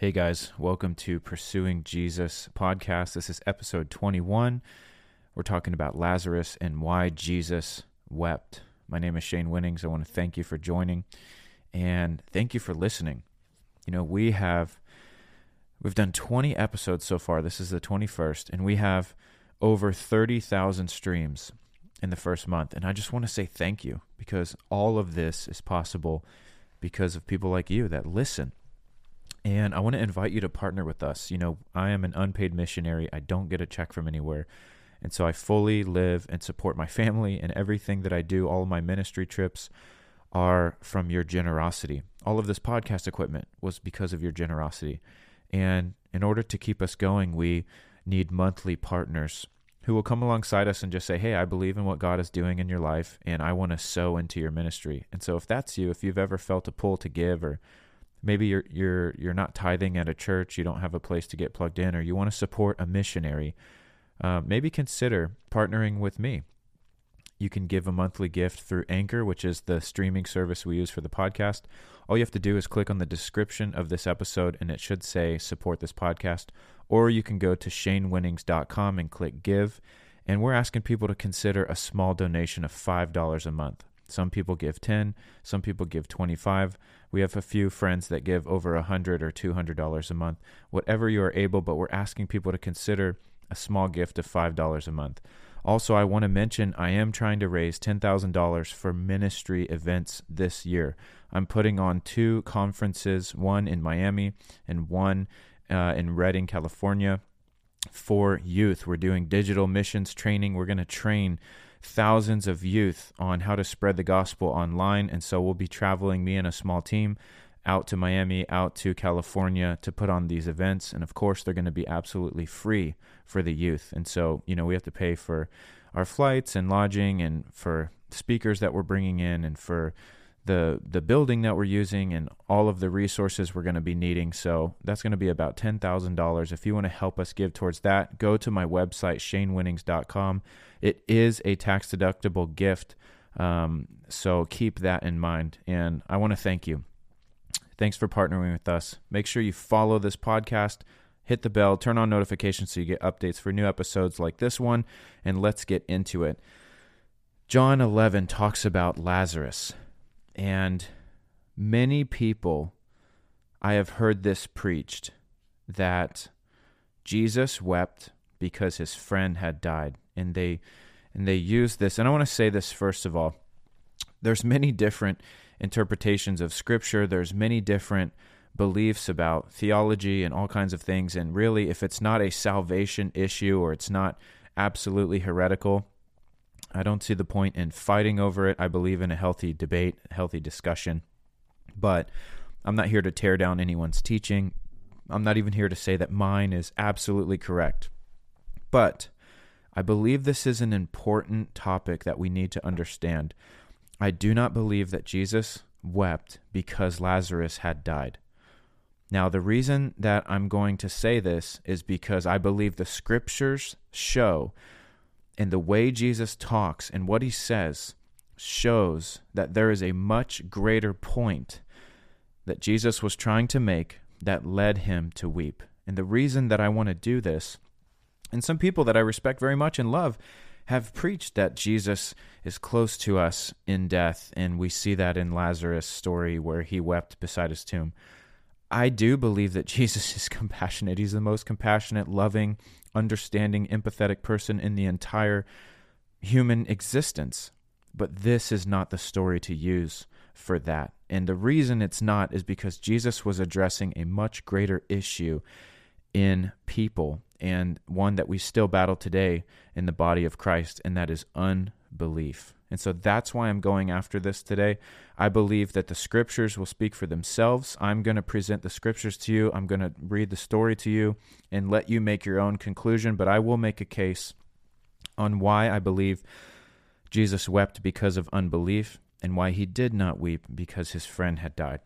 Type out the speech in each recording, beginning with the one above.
Hey guys, welcome to Pursuing Jesus podcast. This is episode 21. We're talking about Lazarus and why Jesus wept. My name is Shane Winnings. I want to thank you for joining and thank you for listening. You know, we have we've done 20 episodes so far. This is the 21st and we have over 30,000 streams in the first month. And I just want to say thank you because all of this is possible because of people like you that listen. And I want to invite you to partner with us. You know, I am an unpaid missionary. I don't get a check from anywhere. And so I fully live and support my family and everything that I do. All of my ministry trips are from your generosity. All of this podcast equipment was because of your generosity. And in order to keep us going, we need monthly partners who will come alongside us and just say, Hey, I believe in what God is doing in your life and I want to sow into your ministry. And so if that's you, if you've ever felt a pull to give or maybe you're you're you're not tithing at a church, you don't have a place to get plugged in, or you want to support a missionary, uh, maybe consider partnering with me. You can give a monthly gift through Anchor, which is the streaming service we use for the podcast. All you have to do is click on the description of this episode and it should say support this podcast. Or you can go to shanewinnings.com and click give. And we're asking people to consider a small donation of $5 a month. Some people give 10, some people give 25. We have a few friends that give over a 100 or $200 a month. Whatever you are able, but we're asking people to consider a small gift of $5 a month. Also, I want to mention I am trying to raise $10,000 for ministry events this year. I'm putting on two conferences, one in Miami and one uh, in Redding, California, for youth. We're doing digital missions training. We're going to train thousands of youth on how to spread the gospel online. And so we'll be traveling, me and a small team, out to Miami, out to California to put on these events. And of course, they're going to be absolutely free for the youth. And so, you know, we have to pay for our flights and lodging and for speakers that we're bringing in and for the the building that we're using and all of the resources we're going to be needing. So that's going to be about $10,000. If you want to help us give towards that, go to my website shanewinnings.com. It is a tax deductible gift. Um, so keep that in mind. And I want to thank you. Thanks for partnering with us. Make sure you follow this podcast, hit the bell, turn on notifications so you get updates for new episodes like this one, and let's get into it. John 11 talks about Lazarus, and many people, I have heard this preached that Jesus wept because his friend had died, and they and they use this. And I want to say this first of all. There's many different interpretations of scripture. There's many different beliefs about theology and all kinds of things. And really, if it's not a salvation issue or it's not absolutely heretical, I don't see the point in fighting over it. I believe in a healthy debate, healthy discussion. But I'm not here to tear down anyone's teaching. I'm not even here to say that mine is absolutely correct. But I believe this is an important topic that we need to understand. I do not believe that Jesus wept because Lazarus had died. Now, the reason that I'm going to say this is because I believe the scriptures show, and the way Jesus talks and what he says shows that there is a much greater point that Jesus was trying to make that led him to weep. And the reason that I want to do this, and some people that I respect very much and love, have preached that Jesus is close to us in death, and we see that in Lazarus' story where he wept beside his tomb. I do believe that Jesus is compassionate. He's the most compassionate, loving, understanding, empathetic person in the entire human existence. But this is not the story to use for that. And the reason it's not is because Jesus was addressing a much greater issue in people and one that we still battle today in the body of Christ, and that is unforgiveness belief. And so that's why I'm going after this today. I believe that the scriptures will speak for themselves. I'm going to present the scriptures to you. I'm going to read the story to you and let you make your own conclusion, but I will make a case on why I believe Jesus wept because of unbelief and why he did not weep because his friend had died.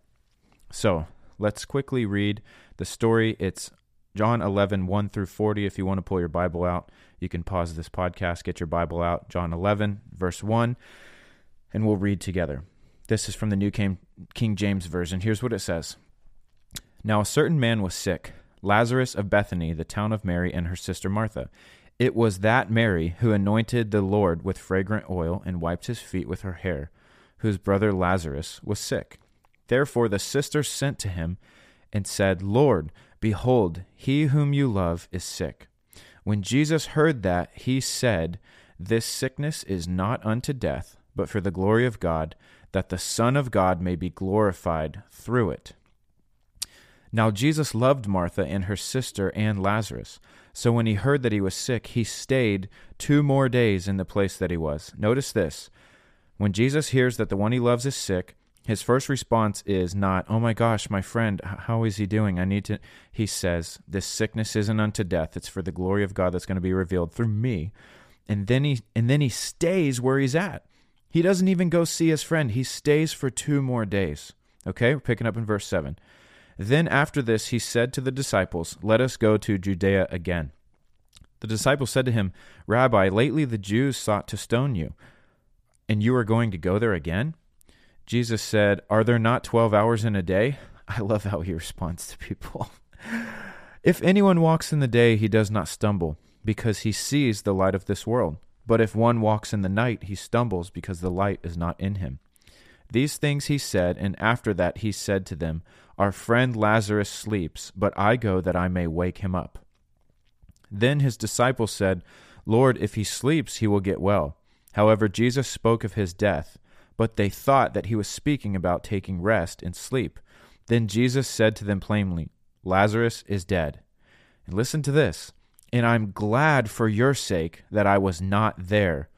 So let's quickly read the story. It's John 11, 1 through 40. If you want to pull your Bible out, you can pause this podcast, get your Bible out. John 11, verse 1, and we'll read together. This is from the New King, King James Version. Here's what it says Now a certain man was sick, Lazarus of Bethany, the town of Mary and her sister Martha. It was that Mary who anointed the Lord with fragrant oil and wiped his feet with her hair, whose brother Lazarus was sick. Therefore the sisters sent to him and said, Lord, behold, he whom you love is sick. When Jesus heard that, he said, This sickness is not unto death, but for the glory of God, that the Son of God may be glorified through it. Now Jesus loved Martha and her sister and Lazarus. So when he heard that he was sick, he stayed two more days in the place that he was. Notice this. When Jesus hears that the one he loves is sick, his first response is not, "Oh my gosh, my friend, how is he doing? I need to." He says, "This sickness isn't unto death; it's for the glory of God that's going to be revealed through me." And then he and then he stays where he's at. He doesn't even go see his friend. He stays for two more days. Okay, we're picking up in verse 7. Then after this he said to the disciples, "Let us go to Judea again." The disciples said to him, "Rabbi, lately the Jews sought to stone you, and you are going to go there again?" Jesus said, Are there not 12 hours in a day? I love how he responds to people. if anyone walks in the day, he does not stumble, because he sees the light of this world. But if one walks in the night, he stumbles, because the light is not in him. These things he said, and after that he said to them, Our friend Lazarus sleeps, but I go that I may wake him up. Then his disciples said, Lord, if he sleeps, he will get well. However, Jesus spoke of his death but they thought that he was speaking about taking rest and sleep. Then Jesus said to them plainly, Lazarus is dead. And listen to this. And I'm glad for your sake that I was not there,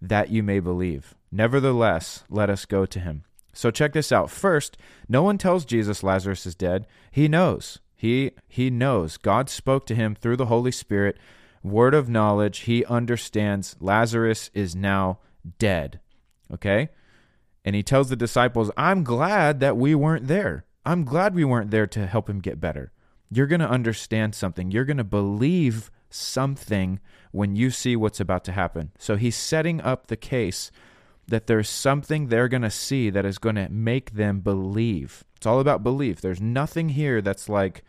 that you may believe. Nevertheless, let us go to him. So check this out. First, no one tells Jesus Lazarus is dead. He knows. He he knows. God spoke to him through the Holy Spirit, word of knowledge. He understands Lazarus is now dead. Okay? And he tells the disciples, I'm glad that we weren't there. I'm glad we weren't there to help him get better. You're going to understand something. You're going to believe something when you see what's about to happen. So he's setting up the case that there's something they're going to see that is going to make them believe. It's all about belief. There's nothing here that's like,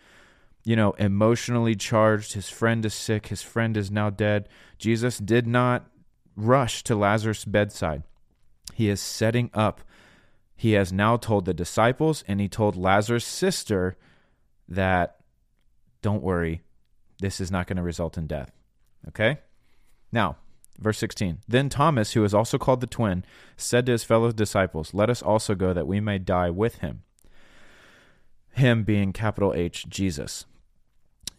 you know, emotionally charged. His friend is sick. His friend is now dead. Jesus did not rush to Lazarus' bedside. He is setting up. He has now told the disciples and he told Lazarus' sister that don't worry, this is not going to result in death. Okay? Now, verse 16. Then Thomas, who is also called the twin, said to his fellow disciples, Let us also go that we may die with him. Him being capital H, Jesus.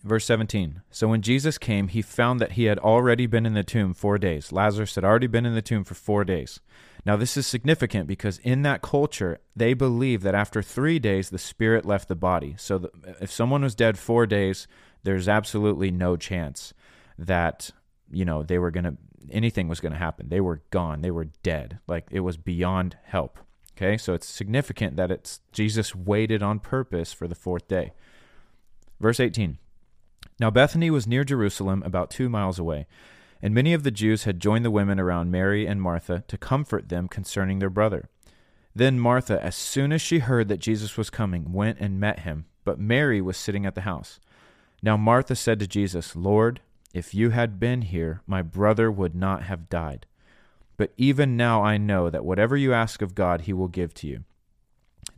Verse 17 So when Jesus came, he found that he had already been in the tomb four days. Lazarus had already been in the tomb for four days. Now, this is significant because in that culture, they believe that after three days, the spirit left the body. So the, if someone was dead four days, there's absolutely no chance that, you know, they were going to, anything was going to happen. They were gone. They were dead. Like it was beyond help. Okay. So it's significant that it's Jesus waited on purpose for the fourth day. Verse 18. Now Bethany was near Jerusalem, about two miles away, and many of the Jews had joined the women around Mary and Martha to comfort them concerning their brother. Then Martha, as soon as she heard that Jesus was coming, went and met him, but Mary was sitting at the house. Now Martha said to Jesus, Lord, if you had been here, my brother would not have died. But even now I know that whatever you ask of God, he will give to you.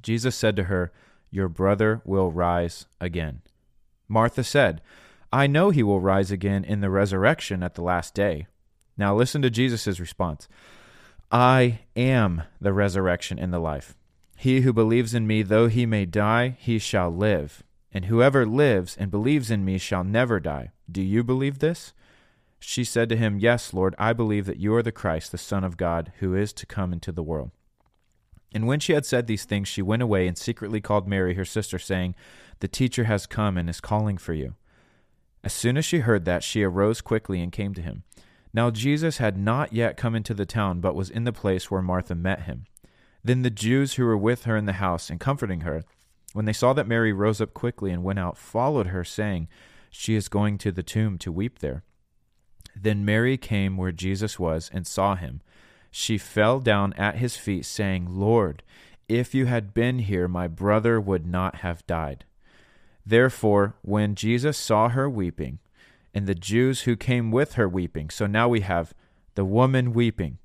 Jesus said to her, Your brother will rise again. Martha said, I know he will rise again in the resurrection at the last day. Now listen to Jesus' response I am the resurrection and the life. He who believes in me, though he may die, he shall live. And whoever lives and believes in me shall never die. Do you believe this? She said to him, Yes, Lord, I believe that you are the Christ, the Son of God, who is to come into the world. And when she had said these things, she went away and secretly called Mary, her sister, saying, The teacher has come and is calling for you. As soon as she heard that, she arose quickly and came to him. Now Jesus had not yet come into the town, but was in the place where Martha met him. Then the Jews who were with her in the house and comforting her, when they saw that Mary rose up quickly and went out, followed her, saying, She is going to the tomb to weep there. Then Mary came where Jesus was and saw him. She fell down at his feet, saying, Lord, if you had been here, my brother would not have died. Therefore, when Jesus saw her weeping, and the Jews who came with her weeping, so now we have the woman weeping,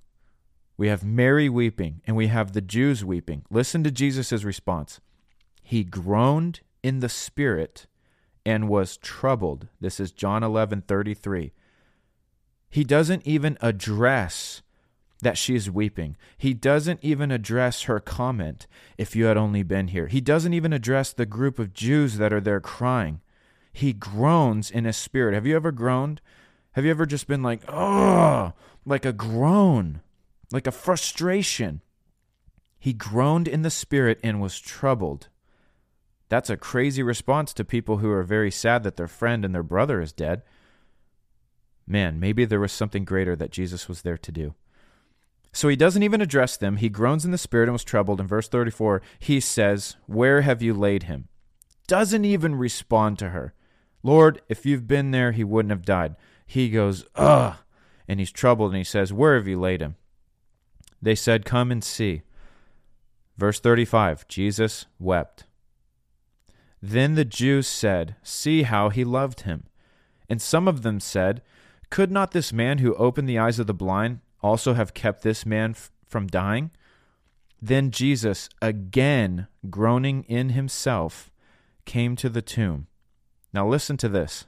we have Mary weeping, and we have the Jews weeping. Listen to Jesus' response. He groaned in the spirit and was troubled. This is John 11 33. He doesn't even address that she is weeping. He doesn't even address her comment, if you had only been here. He doesn't even address the group of Jews that are there crying. He groans in his spirit. Have you ever groaned? Have you ever just been like, oh, like a groan, like a frustration? He groaned in the spirit and was troubled. That's a crazy response to people who are very sad that their friend and their brother is dead man, maybe there was something greater that Jesus was there to do. So he doesn't even address them. He groans in the spirit and was troubled. In verse 34, he says, Where have you laid him? Doesn't even respond to her. Lord, if you've been there, he wouldn't have died. He goes, Ugh. And he's troubled and he says, Where have you laid him? They said, Come and see. Verse 35 Jesus wept. Then the Jews said, See how he loved him. And some of them said, could not this man who opened the eyes of the blind also have kept this man f- from dying? Then Jesus, again groaning in himself, came to the tomb. Now listen to this.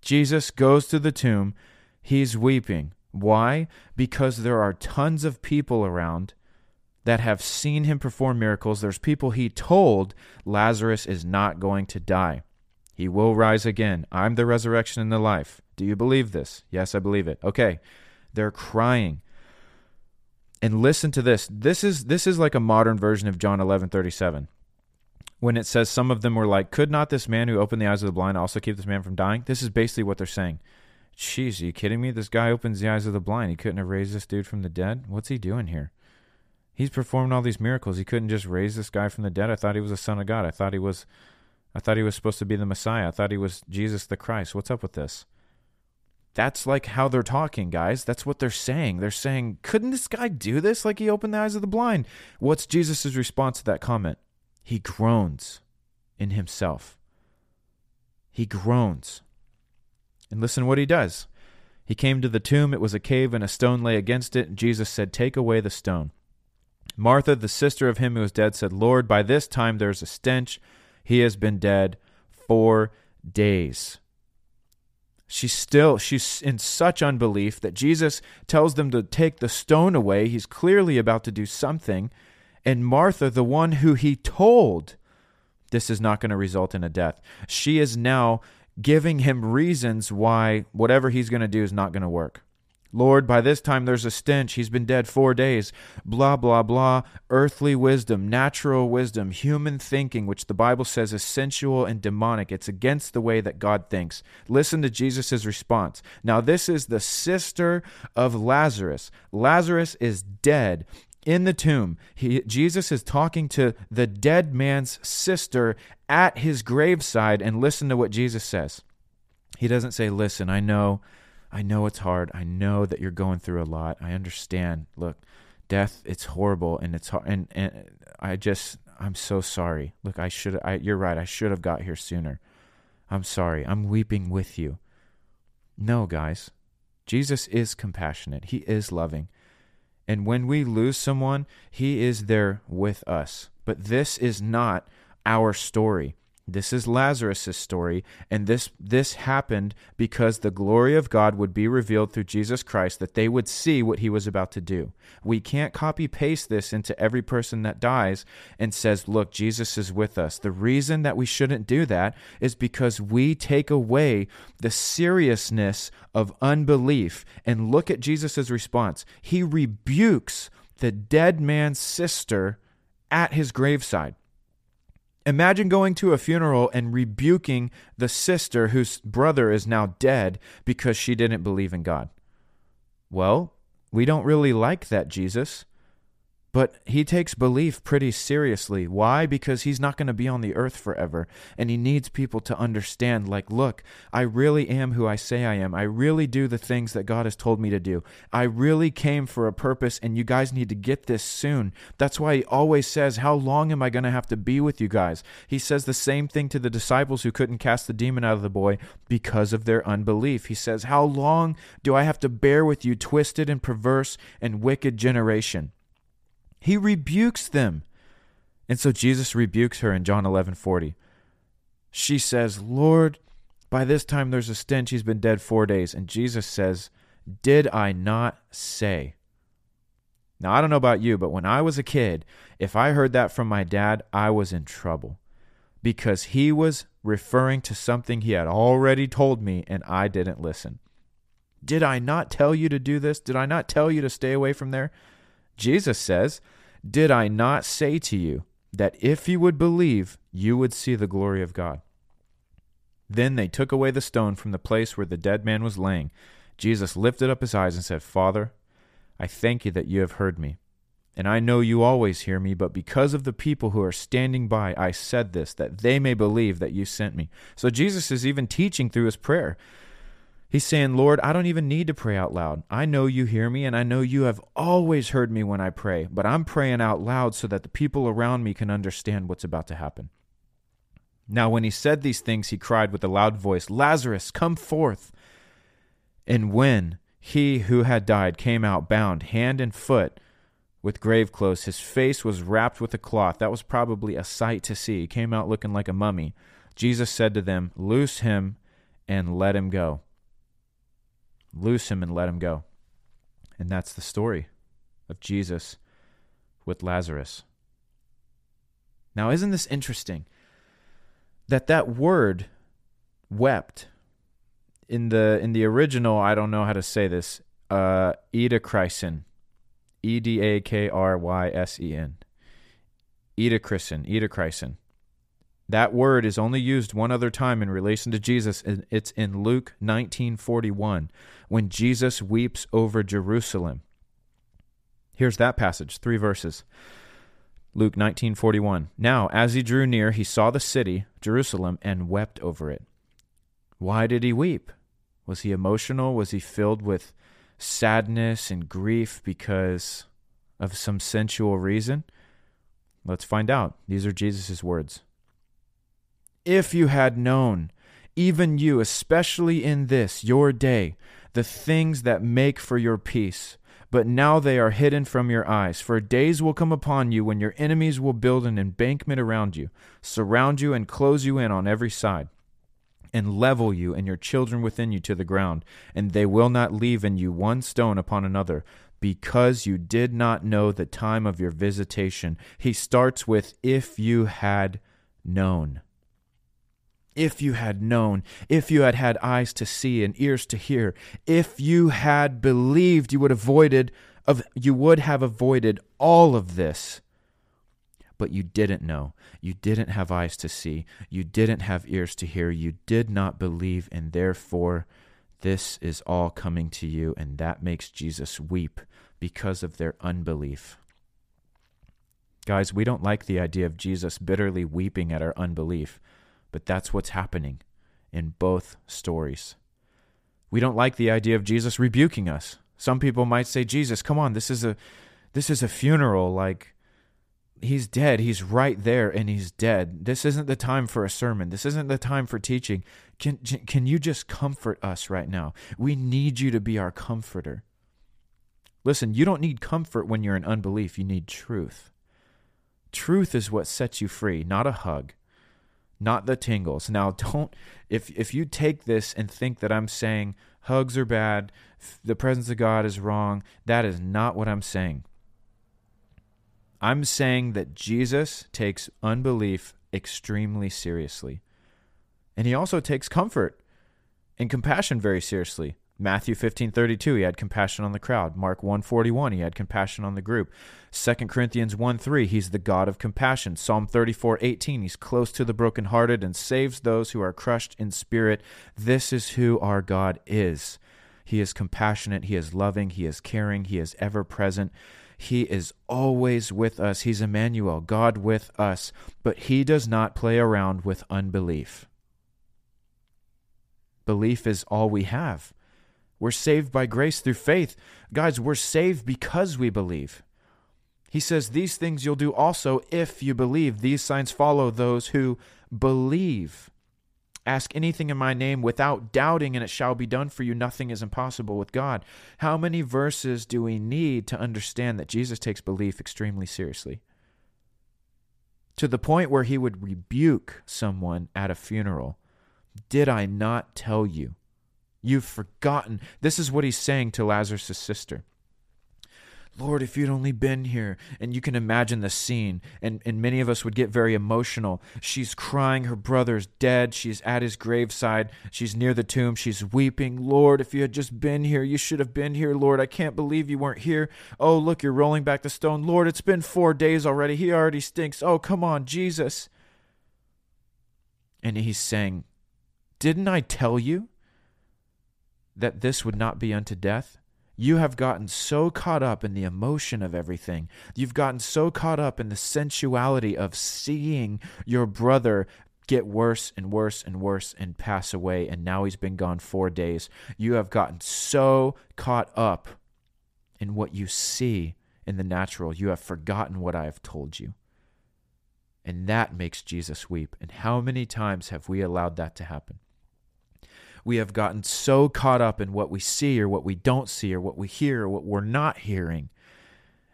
Jesus goes to the tomb. He's weeping. Why? Because there are tons of people around that have seen him perform miracles. There's people he told Lazarus is not going to die. He will rise again. I'm the resurrection and the life. Do you believe this? Yes, I believe it. Okay. They're crying. And listen to this. This is this is like a modern version of John 11:37. When it says some of them were like, "Could not this man who opened the eyes of the blind also keep this man from dying?" This is basically what they're saying. Jeez, are you kidding me? This guy opens the eyes of the blind. He couldn't have raised this dude from the dead. What's he doing here? He's performing all these miracles. He couldn't just raise this guy from the dead. I thought he was a son of God. I thought he was I thought he was supposed to be the Messiah. I thought he was Jesus the Christ. What's up with this? That's like how they're talking, guys. That's what they're saying. They're saying, couldn't this guy do this like he opened the eyes of the blind? What's Jesus' response to that comment? He groans in himself. He groans. And listen what he does. He came to the tomb. It was a cave, and a stone lay against it. And Jesus said, Take away the stone. Martha, the sister of him who was dead, said, Lord, by this time there is a stench he has been dead four days. She's still, she's in such unbelief that Jesus tells them to take the stone away. He's clearly about to do something. And Martha, the one who he told this is not going to result in a death, she is now giving him reasons why whatever he's going to do is not going to work. Lord, by this time there's a stench. He's been dead four days. Blah, blah, blah. Earthly wisdom, natural wisdom, human thinking, which the Bible says is sensual and demonic. It's against the way that God thinks. Listen to Jesus' response. Now, this is the sister of Lazarus. Lazarus is dead in the tomb. He, Jesus is talking to the dead man's sister at his graveside, and listen to what Jesus says. He doesn't say, Listen, I know I know it's hard. I know that you're going through a lot. I understand. Look, death it's horrible and it's hard and, and I just I'm so sorry. Look, I should I you're right. I should have got here sooner. I'm sorry. I'm weeping with you. No, guys. Jesus is compassionate. He is loving. And when we lose someone, he is there with us. But this is not our story. This is Lazarus' story, and this this happened because the glory of God would be revealed through Jesus Christ, that they would see what he was about to do. We can't copy paste this into every person that dies and says, Look, Jesus is with us. The reason that we shouldn't do that is because we take away the seriousness of unbelief. And look at Jesus' response. He rebukes the dead man's sister at his graveside. Imagine going to a funeral and rebuking the sister whose brother is now dead because she didn't believe in God. Well, we don't really like that, Jesus. But he takes belief pretty seriously. Why? Because he's not going to be on the earth forever. And he needs people to understand, like, look, I really am who I say I am. I really do the things that God has told me to do. I really came for a purpose, and you guys need to get this soon. That's why he always says, How long am I going to have to be with you guys? He says the same thing to the disciples who couldn't cast the demon out of the boy because of their unbelief. He says, How long do I have to bear with you, twisted and perverse and wicked generation? He rebukes them. And so Jesus rebukes her in John 11 40. She says, Lord, by this time there's a stench. He's been dead four days. And Jesus says, Did I not say? Now, I don't know about you, but when I was a kid, if I heard that from my dad, I was in trouble because he was referring to something he had already told me and I didn't listen. Did I not tell you to do this? Did I not tell you to stay away from there? Jesus says, Did I not say to you that if you would believe, you would see the glory of God? Then they took away the stone from the place where the dead man was laying. Jesus lifted up his eyes and said, Father, I thank you that you have heard me. And I know you always hear me, but because of the people who are standing by, I said this, that they may believe that you sent me. So Jesus is even teaching through his prayer. He's saying, Lord, I don't even need to pray out loud. I know you hear me, and I know you have always heard me when I pray, but I'm praying out loud so that the people around me can understand what's about to happen. Now, when he said these things, he cried with a loud voice, Lazarus, come forth. And when he who had died came out, bound hand and foot with grave clothes, his face was wrapped with a cloth. That was probably a sight to see. He came out looking like a mummy. Jesus said to them, Loose him and let him go loose him and let him go. And that's the story of Jesus with Lazarus. Now, isn't this interesting? That that word wept in the in the original, I don't know how to say this, uh Edakrysen. E D A K R Y S E N. Edakrysen, Edakrysen. That word is only used one other time in relation to Jesus. And it's in Luke 19:41 when Jesus weeps over Jerusalem. Here's that passage, 3 verses. Luke 19:41. Now, as he drew near, he saw the city, Jerusalem, and wept over it. Why did he weep? Was he emotional? Was he filled with sadness and grief because of some sensual reason? Let's find out. These are Jesus' words if you had known, even you, especially in this, your day, the things that make for your peace. But now they are hidden from your eyes. For days will come upon you when your enemies will build an embankment around you, surround you, and close you in on every side, and level you and your children within you to the ground. And they will not leave in you one stone upon another, because you did not know the time of your visitation. He starts with, if you had known if you had known, if you had had eyes to see and ears to hear, if you had believed, you would avoided of you would have avoided all of this. But you didn't know. You didn't have eyes to see. You didn't have ears to hear. You did not believe, and therefore this is all coming to you, and that makes Jesus weep because of their unbelief. Guys, we don't like the idea of Jesus bitterly weeping at our unbelief. But that's what's happening in both stories. We don't like the idea of Jesus rebuking us. Some people might say, "Jesus, come on, this is a this is a funeral like he's dead. He's right there and he's dead. This isn't the time for a sermon. This isn't the time for teaching. Can can you just comfort us right now? We need you to be our comforter." Listen, you don't need comfort when you're in unbelief. You need truth. Truth is what sets you free, not a hug, not the tingles. Now, don't if if you take this and think that I'm saying hugs are bad, the presence of God is wrong, that is not what I'm saying. I'm saying that Jesus takes unbelief extremely seriously. And he also takes comfort and compassion very seriously. Matthew 15:32 he had compassion on the crowd. Mark 141 he had compassion on the group. 2 Corinthians 1:3 he's the God of compassion. Psalm 34:18 he's close to the brokenhearted and saves those who are crushed in spirit. This is who our God is. He is compassionate, he is loving, he is caring, he is ever present. He is always with us. He's Emmanuel, God with us, but he does not play around with unbelief. Belief is all we have. We're saved by grace through faith. Guys, we're saved because we believe. He says, These things you'll do also if you believe. These signs follow those who believe. Ask anything in my name without doubting, and it shall be done for you. Nothing is impossible with God. How many verses do we need to understand that Jesus takes belief extremely seriously? To the point where he would rebuke someone at a funeral. Did I not tell you? You've forgotten. This is what he's saying to Lazarus' sister. Lord, if you'd only been here. And you can imagine the scene. And, and many of us would get very emotional. She's crying. Her brother's dead. She's at his graveside. She's near the tomb. She's weeping. Lord, if you had just been here, you should have been here. Lord, I can't believe you weren't here. Oh, look, you're rolling back the stone. Lord, it's been four days already. He already stinks. Oh, come on, Jesus. And he's saying, Didn't I tell you that this would not be unto death? You have gotten so caught up in the emotion of everything. You've gotten so caught up in the sensuality of seeing your brother get worse and worse and worse and pass away, and now he's been gone four days. You have gotten so caught up in what you see in the natural, you have forgotten what I have told you. And that makes Jesus weep. And how many times have we allowed that to happen? We have gotten so caught up in what we see or what we don't see or what we hear or what we're not hearing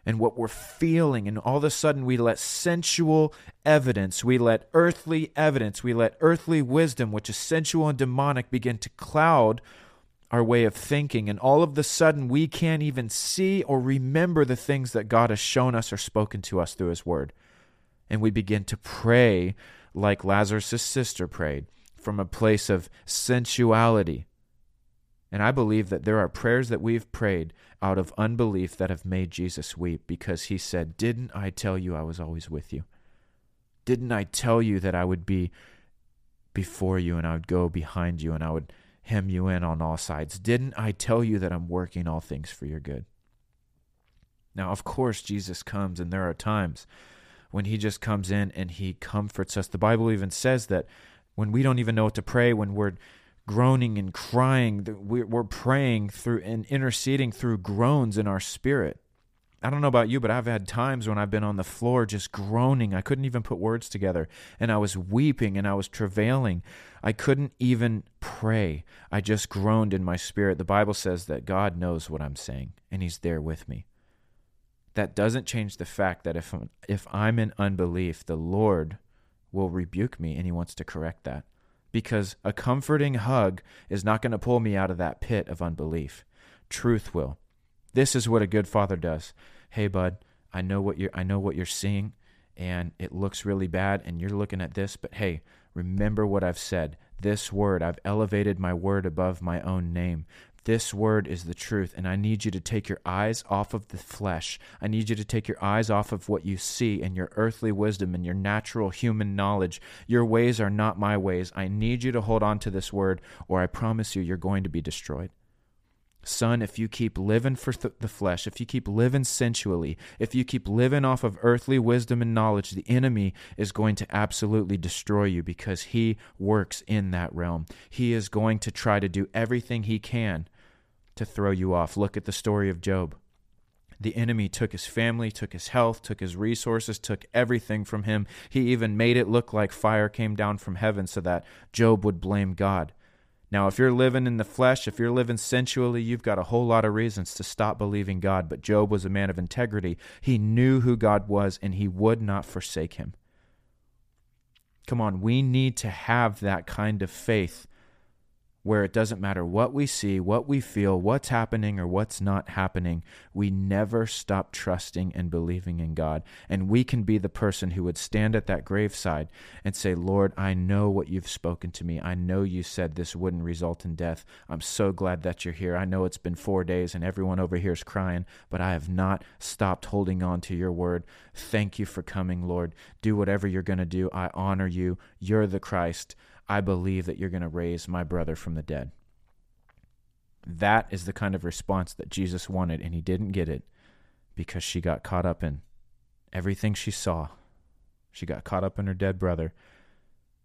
and what we're feeling. And all of a sudden, we let sensual evidence, we let earthly evidence, we let earthly wisdom, which is sensual and demonic, begin to cloud our way of thinking. And all of a sudden, we can't even see or remember the things that God has shown us or spoken to us through His Word. And we begin to pray like Lazarus' sister prayed from a place of sensuality. And I believe that there are prayers that we've prayed out of unbelief that have made Jesus weep because he said, Didn't I tell you I was always with you? Didn't I tell you that I would be before you and I would go behind you and I would hem you in on all sides? Didn't I tell you that I'm working all things for your good? Now, of course, Jesus comes, and there are times when he just comes in and he comforts us. The Bible even says that when we don't even know what to pray, when we're groaning and crying, we're praying through and interceding through groans in our spirit. I don't know about you, but I've had times when I've been on the floor just groaning. I couldn't even put words together. And I was weeping and I was travailing. I couldn't even pray. I just groaned in my spirit. The Bible says that God knows what I'm saying and He's there with me. That doesn't change the fact that if, if I'm in unbelief, the Lord will rebuke me and he wants to correct that. Because a comforting hug is not going to pull me out of that pit of unbelief. Truth will. This is what a good father does. Hey bud, I know what you're I know what you're seeing and it looks really bad and you're looking at this, but hey, remember what I've said. This word, I've elevated my word above my own name. This word is the truth, and I need you to take your eyes off of the flesh. I need you to take your eyes off of what you see and your earthly wisdom and your natural human knowledge. Your ways are not my ways. I need you to hold on to this word, or I promise you, you're going to be destroyed. Son, if you keep living for th- the flesh, if you keep living sensually, if you keep living off of earthly wisdom and knowledge, the enemy is going to absolutely destroy you because he works in that realm. He is going to try to do everything he can to throw you off. Look at the story of Job. The enemy took his family, took his health, took his resources, took everything from him. He even made it look like fire came down from heaven so that Job would blame God. Now, if you're living in the flesh, if you're living sensually, you've got a whole lot of reasons to stop believing God. But Job was a man of integrity. He knew who God was and he would not forsake him. Come on, we need to have that kind of faith where it doesn't matter what we see, what we feel, what's happening or what's not happening. We never stop trusting and believing in God. And we can be the person who would stand at that graveside and say, Lord, I know what you've spoken to me. I know you said this wouldn't result in death. I'm so glad that you're here. I know it's been four days and everyone over here is crying, but I have not stopped holding on to your word. Thank you for coming, Lord. Do whatever you're going to do. I honor you. You're the Christ. I believe that you're going to raise my brother from the dead. That is the kind of response that Jesus wanted, and he didn't get it because she got caught up in everything she saw. She got caught up in her dead brother,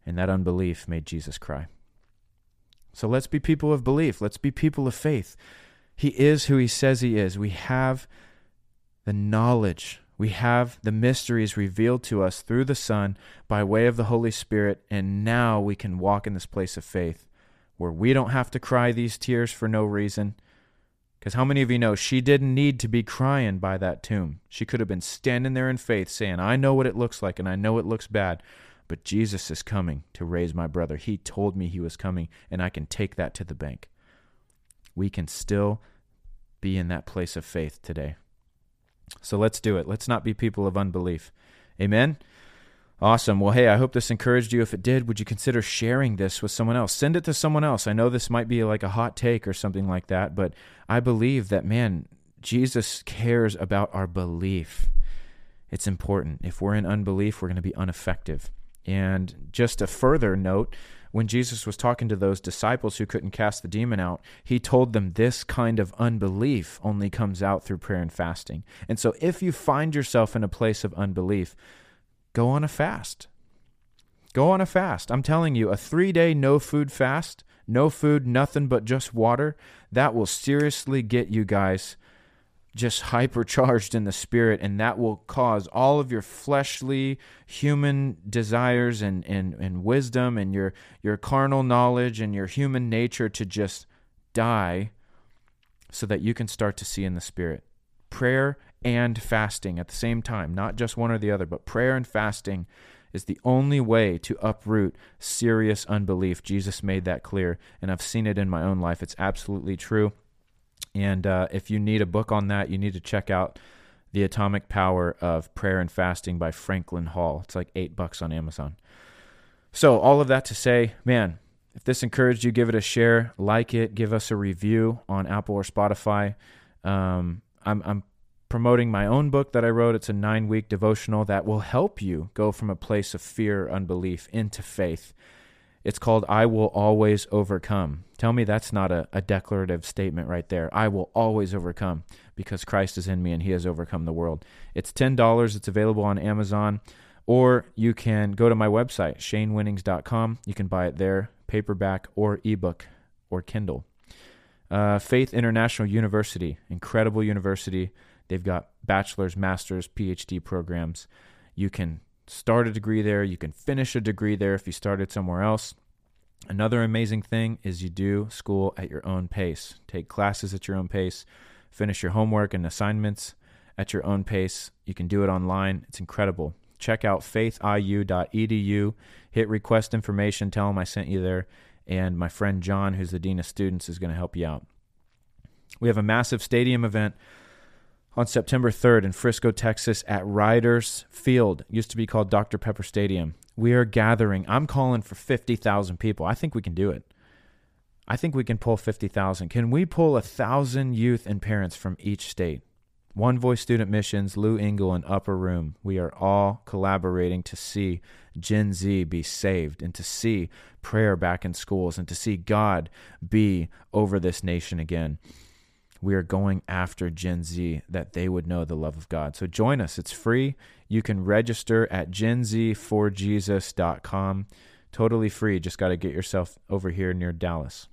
and that unbelief made Jesus cry. So let's be people of belief. Let's be people of faith. He is who he says he is. We have the knowledge we have the mysteries revealed to us through the Son by way of the Holy Spirit, and now we can walk in this place of faith where we don't have to cry these tears for no reason. Because how many of you know she didn't need to be crying by that tomb? She could have been standing there in faith saying, I know what it looks like and I know it looks bad, but Jesus is coming to raise my brother. He told me he was coming, and I can take that to the bank. We can still be in that place of faith today. So let's do it. Let's not be people of unbelief. Amen. Awesome. Well, hey, I hope this encouraged you. If it did, would you consider sharing this with someone else? Send it to someone else. I know this might be like a hot take or something like that, but I believe that, man, Jesus cares about our belief. It's important. If we're in unbelief, we're going to be ineffective. And just a further note, when Jesus was talking to those disciples who couldn't cast the demon out, he told them this kind of unbelief only comes out through prayer and fasting. And so if you find yourself in a place of unbelief, go on a fast. Go on a fast. I'm telling you, a three day no food fast, no food, nothing but just water, that will seriously get you guys just hypercharged in the spirit and that will cause all of your fleshly human desires and, and, and wisdom and your your carnal knowledge and your human nature to just die so that you can start to see in the spirit. Prayer and fasting at the same time not just one or the other but prayer and fasting is the only way to uproot serious unbelief. Jesus made that clear and i've seen it in my own life. It's absolutely true and uh, if you need a book on that, you need to check out The Atomic Power of Prayer and Fasting by Franklin Hall. It's like eight bucks on Amazon. So, all of that to say, man, if this encouraged you, give it a share, like it, give us a review on Apple or Spotify. Um, I'm, I'm promoting my own book that I wrote. It's a nine week devotional that will help you go from a place of fear, unbelief into faith. It's called I Will Always Overcome. Tell me that's not a, a declarative statement right there. I will always overcome because Christ is in me and he has overcome the world. It's $10. It's available on Amazon. Or you can go to my website, shanewinnings.com. You can buy it there, paperback or ebook or Kindle. Uh, Faith International University, incredible university. They've got bachelor's, master's, PhD programs. You can start a degree there. You can finish a degree there if you started somewhere else. Another amazing thing is you do school at your own pace. Take classes at your own pace, finish your homework and assignments at your own pace. You can do it online. It's incredible. Check out faithiu.edu, hit request information, tell them I sent you there, and my friend John, who's the Dean of Students, is going to help you out. We have a massive stadium event on September 3rd in Frisco, Texas at Riders Field. Used to be called Dr. Pepper Stadium. We are gathering. I'm calling for 50,000 people. I think we can do it. I think we can pull 50,000. Can we pull a 1,000 youth and parents from each state? One Voice Student Missions, Lou Engle, and Upper Room. We are all collaborating to see Gen Z be saved and to see prayer back in schools and to see God be over this nation again we are going after Gen Z that they would know the love of God. So join us. It's free. You can register at genz4jesus.com. Totally free. Just got to get yourself over here near Dallas.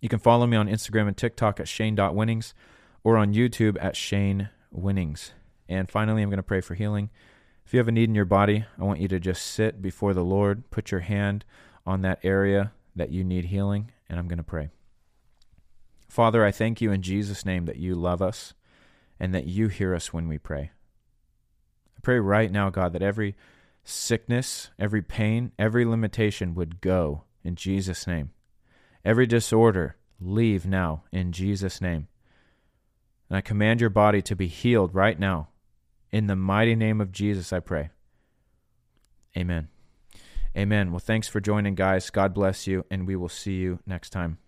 You can follow me on Instagram and TikTok at shane.winnings or on YouTube at Shane Winnings. And finally, I'm going to pray for healing. If you have a need in your body, I want you to just sit before the Lord, put your hand on that area that you need healing, and I'm going to pray. Father, I thank you in Jesus' name that you love us and that you hear us when we pray. I pray right now, God, that every sickness, every pain, every limitation would go in Jesus' name. Every disorder, leave now in Jesus' name. And I command your body to be healed right now. In the mighty name of Jesus, I pray. Amen. Amen. Well, thanks for joining, guys. God bless you, and we will see you next time.